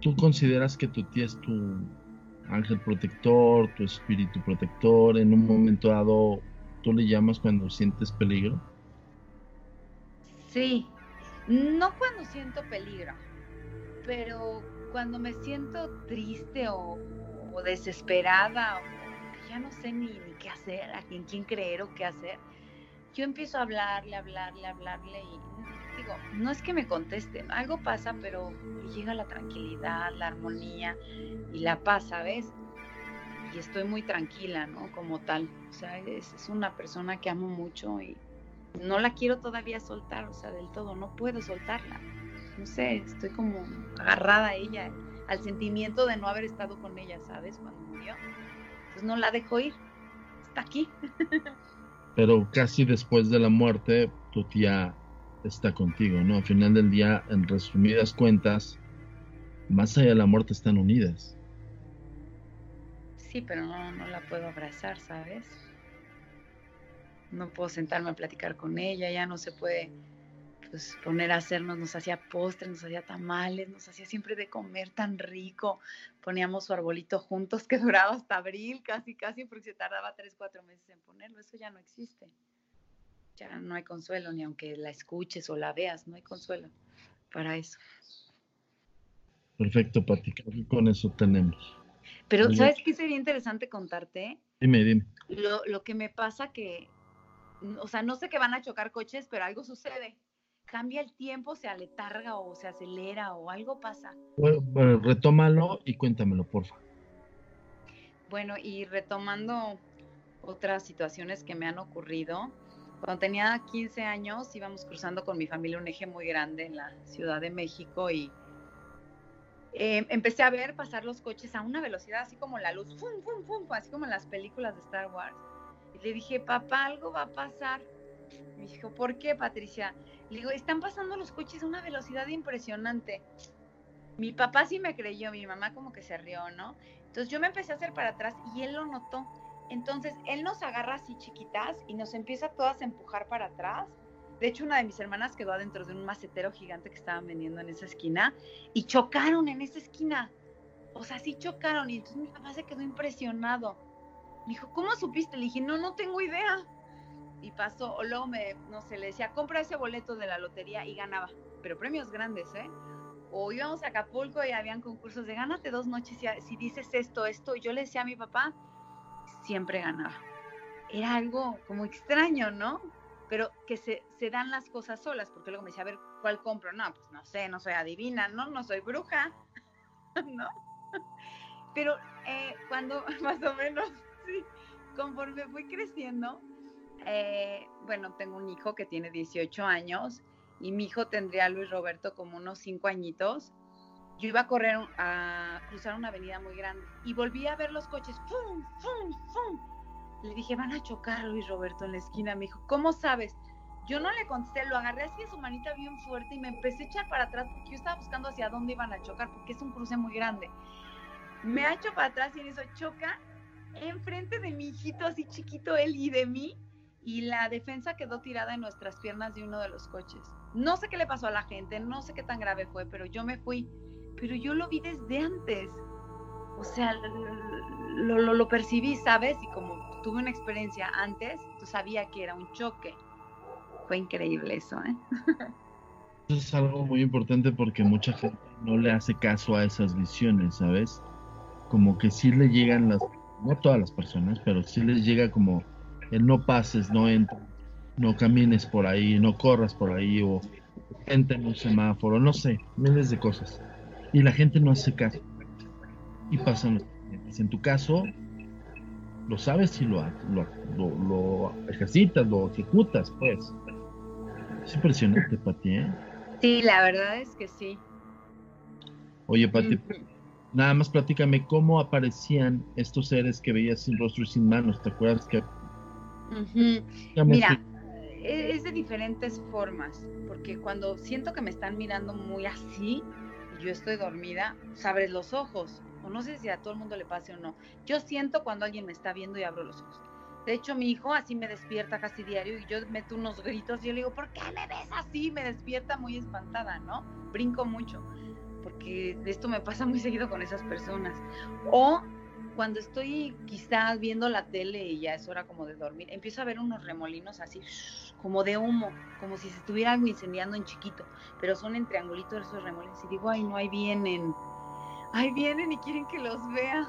¿Tú consideras que tu tía es tu ángel protector, tu espíritu protector? En un momento dado, ¿tú le llamas cuando sientes peligro? Sí, no cuando siento peligro, pero cuando me siento triste o, desesperada, o ya no sé ni, ni qué hacer, a quién, quién creer o qué hacer, yo empiezo a hablarle, hablarle, hablarle y digo, no es que me contesten, algo pasa, pero llega la tranquilidad, la armonía y la paz, ¿sabes? Y estoy muy tranquila, ¿no? Como tal. O sea, es una persona que amo mucho y no la quiero todavía soltar, o sea, del todo, no puedo soltarla. No sé, estoy como agarrada a ella, al sentimiento de no haber estado con ella, ¿sabes? Cuando murió. Pues no la dejo ir, está aquí. pero casi después de la muerte tu tía está contigo, ¿no? Al final del día, en resumidas cuentas, más allá de la muerte están unidas. Sí, pero no, no la puedo abrazar, ¿sabes? No puedo sentarme a platicar con ella, ya no se puede pues poner a hacernos, nos hacía postres, nos hacía tamales, nos hacía siempre de comer tan rico. Poníamos su arbolito juntos que duraba hasta abril, casi, casi, porque se tardaba tres, cuatro meses en ponerlo. Eso ya no existe. Ya no hay consuelo, ni aunque la escuches o la veas, no hay consuelo para eso. Perfecto, Pati, con eso tenemos. Pero, ¿sabes qué sería interesante contarte? Dime, dime. Lo, lo que me pasa que, o sea, no sé que van a chocar coches, pero algo sucede cambia el tiempo, se aletarga o se acelera o algo pasa. Bueno, retómalo y cuéntamelo, porfa. Bueno, y retomando otras situaciones que me han ocurrido, cuando tenía 15 años íbamos cruzando con mi familia un eje muy grande en la Ciudad de México y eh, empecé a ver pasar los coches a una velocidad así como la luz, ¡fum, fum, fum! así como en las películas de Star Wars. Y le dije, papá, algo va a pasar. Me dijo, ¿por qué, Patricia? Le digo, están pasando los coches a una velocidad impresionante. Mi papá sí me creyó, mi mamá como que se rió, ¿no? Entonces yo me empecé a hacer para atrás y él lo notó. Entonces él nos agarra así chiquitas y nos empieza todas a empujar para atrás. De hecho, una de mis hermanas quedó adentro de un macetero gigante que estaban vendiendo en esa esquina y chocaron en esa esquina. O sea, sí chocaron y entonces mi papá se quedó impresionado. Me dijo, ¿cómo supiste? Le dije, no, no tengo idea y pasó, o luego me, no sé, le decía, compra ese boleto de la lotería y ganaba, pero premios grandes, ¿eh? O íbamos a Acapulco y habían concursos de gánate dos noches si, si dices esto, esto, yo le decía a mi papá, siempre ganaba. Era algo como extraño, ¿no? Pero que se, se dan las cosas solas, porque luego me decía, a ver, ¿cuál compro? No, pues no sé, no soy adivina, no, no soy bruja, ¿no? Pero eh, cuando más o menos, sí, conforme fui creciendo, eh, bueno, tengo un hijo que tiene 18 años y mi hijo tendría Luis Roberto como unos 5 añitos. Yo iba a correr a cruzar una avenida muy grande y volví a ver los coches. ¡Fum, fum, fum! Le dije, van a chocar Luis Roberto en la esquina. Me dijo, ¿cómo sabes? Yo no le contesté, lo agarré así de su manita bien fuerte y me empecé a echar para atrás porque yo estaba buscando hacia dónde iban a chocar porque es un cruce muy grande. Me ha hecho para atrás y en eso choca enfrente de mi hijito así chiquito él y de mí y la defensa quedó tirada en nuestras piernas de uno de los coches. No sé qué le pasó a la gente, no sé qué tan grave fue, pero yo me fui. Pero yo lo vi desde antes. O sea, lo, lo, lo percibí, ¿sabes? Y como tuve una experiencia antes, tú sabía que era un choque. Fue increíble eso, ¿eh? Eso es algo muy importante porque mucha gente no le hace caso a esas visiones, ¿sabes? Como que sí le llegan las, no todas las personas, pero sí les llega como el no pases, no entres, no camines por ahí, no corras por ahí o gente en un semáforo, no sé, miles de cosas. Y la gente no hace caso. Y pasan En tu caso, lo sabes y lo, lo, lo, ejercitas, lo ejecutas, pues. Es impresionante, Pati, ¿eh? Sí, la verdad es que sí. Oye, Pati, nada más platícame cómo aparecían estos seres que veías sin rostro y sin manos. ¿Te acuerdas que Mira, e-, es de diferentes formas, porque cuando siento que me están mirando muy así y yo estoy dormida, abres los ojos, o no sé si a todo el mundo le pase o no. Yo siento cuando alguien me está viendo y abro los ojos. De hecho, mi hijo así me despierta casi diario y yo meto unos gritos y yo le digo, ¿por qué me ves así? Me despierta muy espantada, ¿no? Brinco mucho, porque esto me pasa muy seguido con esas personas. O cuando estoy quizás viendo la tele y ya es hora como de dormir, empiezo a ver unos remolinos así, como de humo, como si se estuviera algo incendiando en chiquito, pero son en triangulitos esos remolinos y digo, ay, no, ahí vienen. ahí vienen y quieren que los vea.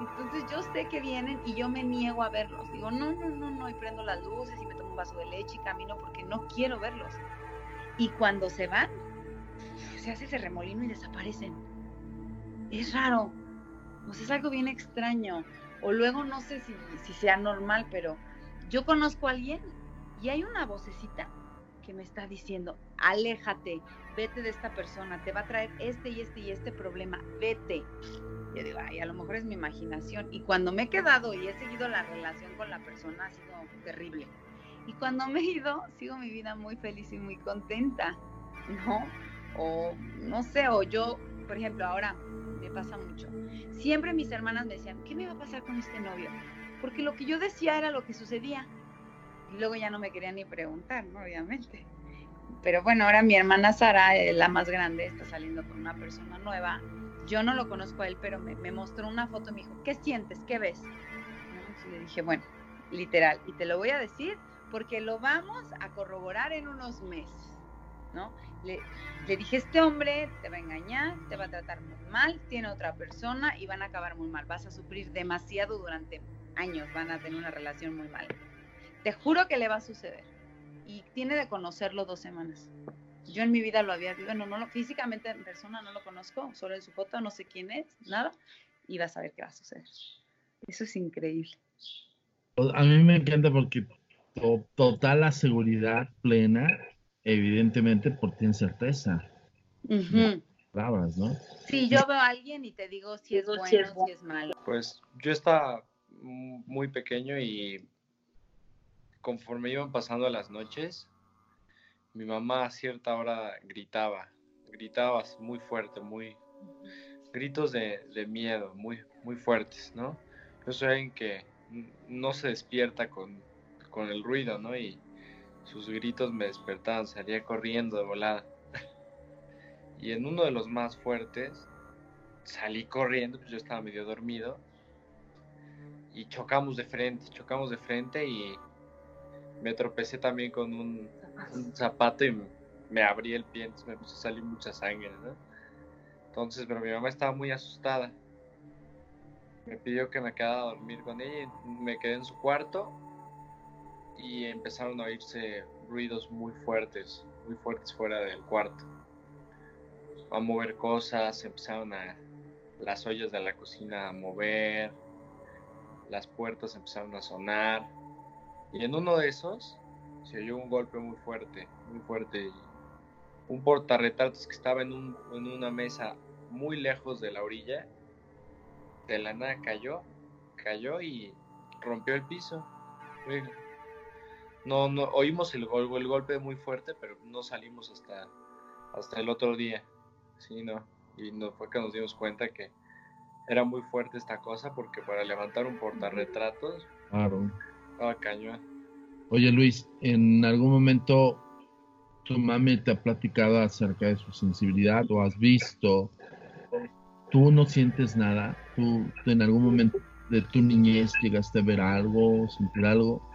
Entonces yo sé que vienen y yo me niego a verlos. Digo, no, no, no, no, y prendo las luces y me tomo un vaso de leche y camino porque no quiero verlos. Y cuando se van, se hace ese remolino y desaparecen. Es raro. Pues es algo bien extraño. O luego no sé si, si sea normal, pero yo conozco a alguien y hay una vocecita que me está diciendo, aléjate, vete de esta persona, te va a traer este y este y este problema, vete. Yo digo, ay, a lo mejor es mi imaginación. Y cuando me he quedado y he seguido la relación con la persona, ha sido terrible. Y cuando me he ido, sigo mi vida muy feliz y muy contenta, ¿no? O no sé, o yo, por ejemplo, ahora me pasa mucho. Siempre mis hermanas me decían, ¿qué me va a pasar con este novio? Porque lo que yo decía era lo que sucedía. Y luego ya no me quería ni preguntar. Obviamente. Pero bueno, ahora mi hermana Sara, eh, la más grande, está saliendo con una persona nueva. Yo no lo conozco a él, pero me, me mostró una foto y me dijo, ¿qué sientes? ¿Qué ves? ¿No? le dije, bueno, literal, y te lo voy a decir porque lo vamos a corroborar en unos meses, ¿no? Le, dije, este hombre te va a engañar, te va a tratar muy mal, tiene otra persona y van a acabar muy mal, vas a sufrir demasiado durante años, van a tener una relación muy mal. Te juro que le va a suceder. Y tiene de conocerlo dos semanas. Yo en mi vida lo había visto, no, no, físicamente en persona no lo conozco, solo en su foto, no sé quién es, nada, y vas a ver qué va a suceder. Eso es increíble. A mí me encanta porque to total la seguridad plena, evidentemente por ti en certeza. Uh -huh. Palabras, ¿no? Sí, yo veo a alguien y te digo si es bueno, si es, si es malo. Pues yo estaba muy pequeño y conforme iban pasando las noches, mi mamá a cierta hora gritaba, gritaba muy fuerte, muy gritos de, de miedo, muy, muy fuertes, ¿no? Yo soy alguien que no se despierta con, con el ruido, ¿no? Y sus gritos me despertaban, salía corriendo de volada. y en uno de los más fuertes, salí corriendo, pues yo estaba medio dormido, y chocamos de frente, chocamos de frente y me tropecé también con un, zapato y me abrí el pie, entonces me empezó a salir mucha sangre, ¿no? Entonces, pero mi mamá estaba muy asustada. Me pidió que me quedara a dormir con ella y me quedé en su cuarto y empezaron a oírse ruidos muy fuertes, muy fuertes fuera del cuarto. A mover cosas, empezaron a las ollas de la cocina a mover, las puertas empezaron a sonar. Y en uno de esos se oyó un golpe muy fuerte, muy fuerte. Y un portarretratos que estaba en, un, una mesa muy lejos de la orilla, de la nada cayó, cayó y rompió el piso. No, no, oímos el, el golpe muy fuerte, pero no salimos hasta, hasta el otro día. Sí, no. Y no fue que nos dimos cuenta que era muy fuerte esta cosa porque para levantar un portarretratos claro. estaba cañón. Oye Luis, ¿en algún momento tu mami te ha platicado acerca de su sensibilidad o has visto? ¿Tú no sientes nada? ¿Tú en algún momento de tu niñez llegaste a ver algo, sentir algo?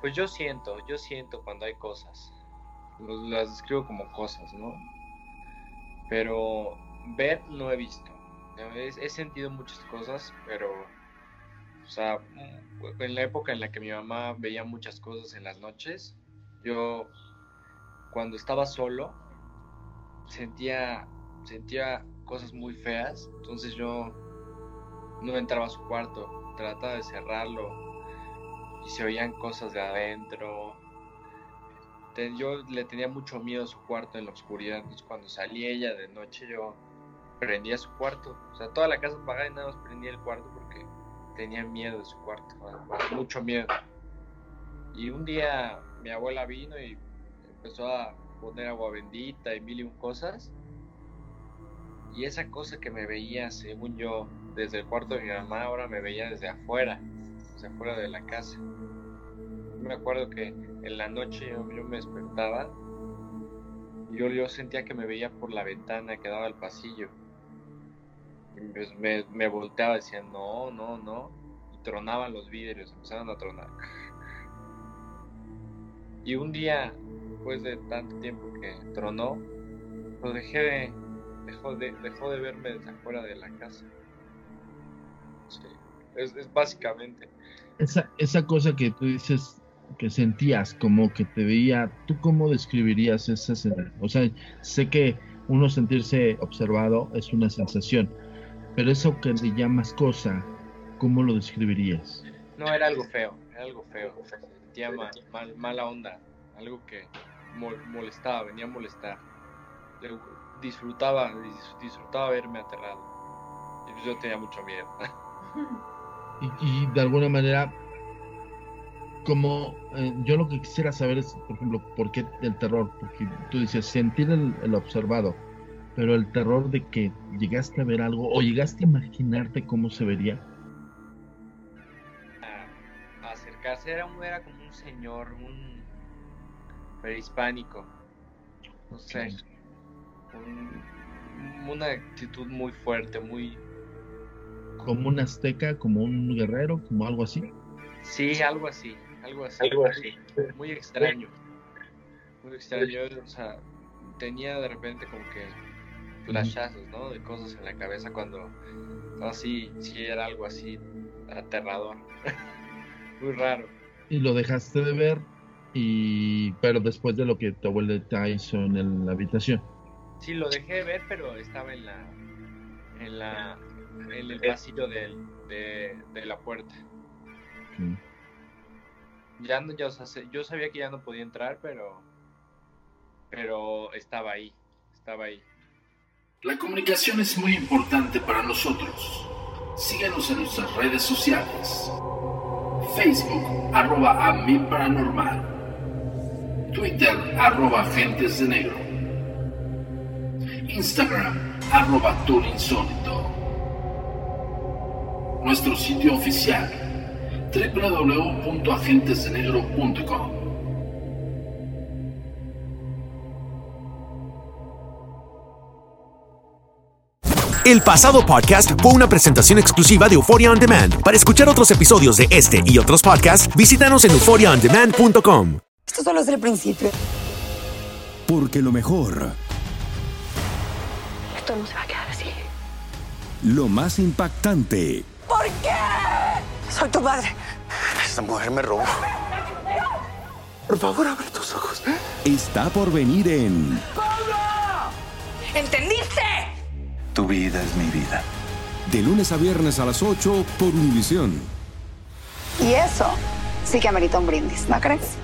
Pues yo siento, yo siento cuando hay cosas. Las describo como cosas, ¿no? Pero ver no he visto. He, sentido muchas cosas, pero, o sea, en la época en la que mi mamá veía muchas cosas en las noches, yo cuando estaba solo sentía, sentía cosas muy feas, entonces yo no entraba a su cuarto, trataba de cerrarlo y se oían cosas de adentro. Yo le tenía mucho miedo a su cuarto en la oscuridad, entonces cuando salía ella de noche yo prendía su cuarto, o sea, toda la casa apagada y nada más prendía el cuarto porque tenía miedo de su cuarto, mucho miedo. Y un día mi abuela vino y empezó a poner agua bendita y mil y un cosas. Y esa cosa que me veía, según yo, desde el cuarto de mi mamá, ahora me veía desde afuera, desde afuera de la casa. Me acuerdo que en la noche yo, me despertaba y yo, yo sentía que me veía por la ventana que daba al pasillo. Y pues me, me volteaba decía, no, no, no. Y tronaban los vidrios, empezaron a tronar. Y un día, después de tanto tiempo que tronó, lo dejé de, dejó de, dejó de verme desde afuera de la casa. Es, es básicamente. Esa, esa cosa que tú dices que sentías, como que te veía, ¿tú cómo describirías esa sensación? O sea, sé que uno sentirse observado es una sensación, pero eso que le llamas cosa, ¿cómo lo describirías? No, era algo feo, era algo feo. Sentía mal, mal- mala onda, algo que mol- molestaba, venía a molestar. Le- Disfrutaba, dis- disfrutaba verme aterrado. Pues yo tenía mucho miedo. Y, y de alguna manera, como eh, yo lo que quisiera saber es, por ejemplo, ¿por qué el terror? Porque tú dices sentir el, el observado, pero el terror de que llegaste a ver algo o llegaste a imaginarte cómo se vería. a acercarse era, un- era como un señor, un prehispánico, no sé, un- una actitud muy fuerte, muy, Como un azteca, como un guerrero, como algo así. sí, algo así, algo así, Algo así. muy extraño, muy extraño, o sea, tenía de repente como que flashazos, ¿no? De cosas en la cabeza cuando, así, sí era algo así aterrador, muy raro. Y lo dejaste de ver, y pero después de lo que tu abuela te hizo en la habitación. Sí, lo dejé de ver, pero estaba en la, en la, en el pasillo del- de, de la puerta. Ya no, ya, o yo sabía que ya no podía entrar, pero, pero estaba ahí, estaba ahí. La comunicación es muy importante para nosotros. Síguenos en nuestras redes sociales. Facebook, arroba a mi paranormal. Twitter, arroba agentes de negro. Instagram, arroba insólito. Nuestro sitio oficial, www.agentesdenegro.com. El pasado podcast fue una presentación exclusiva de Euphoria On Demand. Para escuchar otros episodios de este y otros podcasts, visítanos en euphoriaondemand.com. Esto solo es el principio. Porque lo mejor, Esto no se va a quedar así. lo más impactante, ¿Por qué? Soy tu madre. Esta mujer me robó. Por favor, abre tus ojos. está por venir en ¿Entendiste? Tu vida es mi vida. De lunes a viernes a las 8 por Univisión. Y eso sí que amerita un brindis, ¿no crees?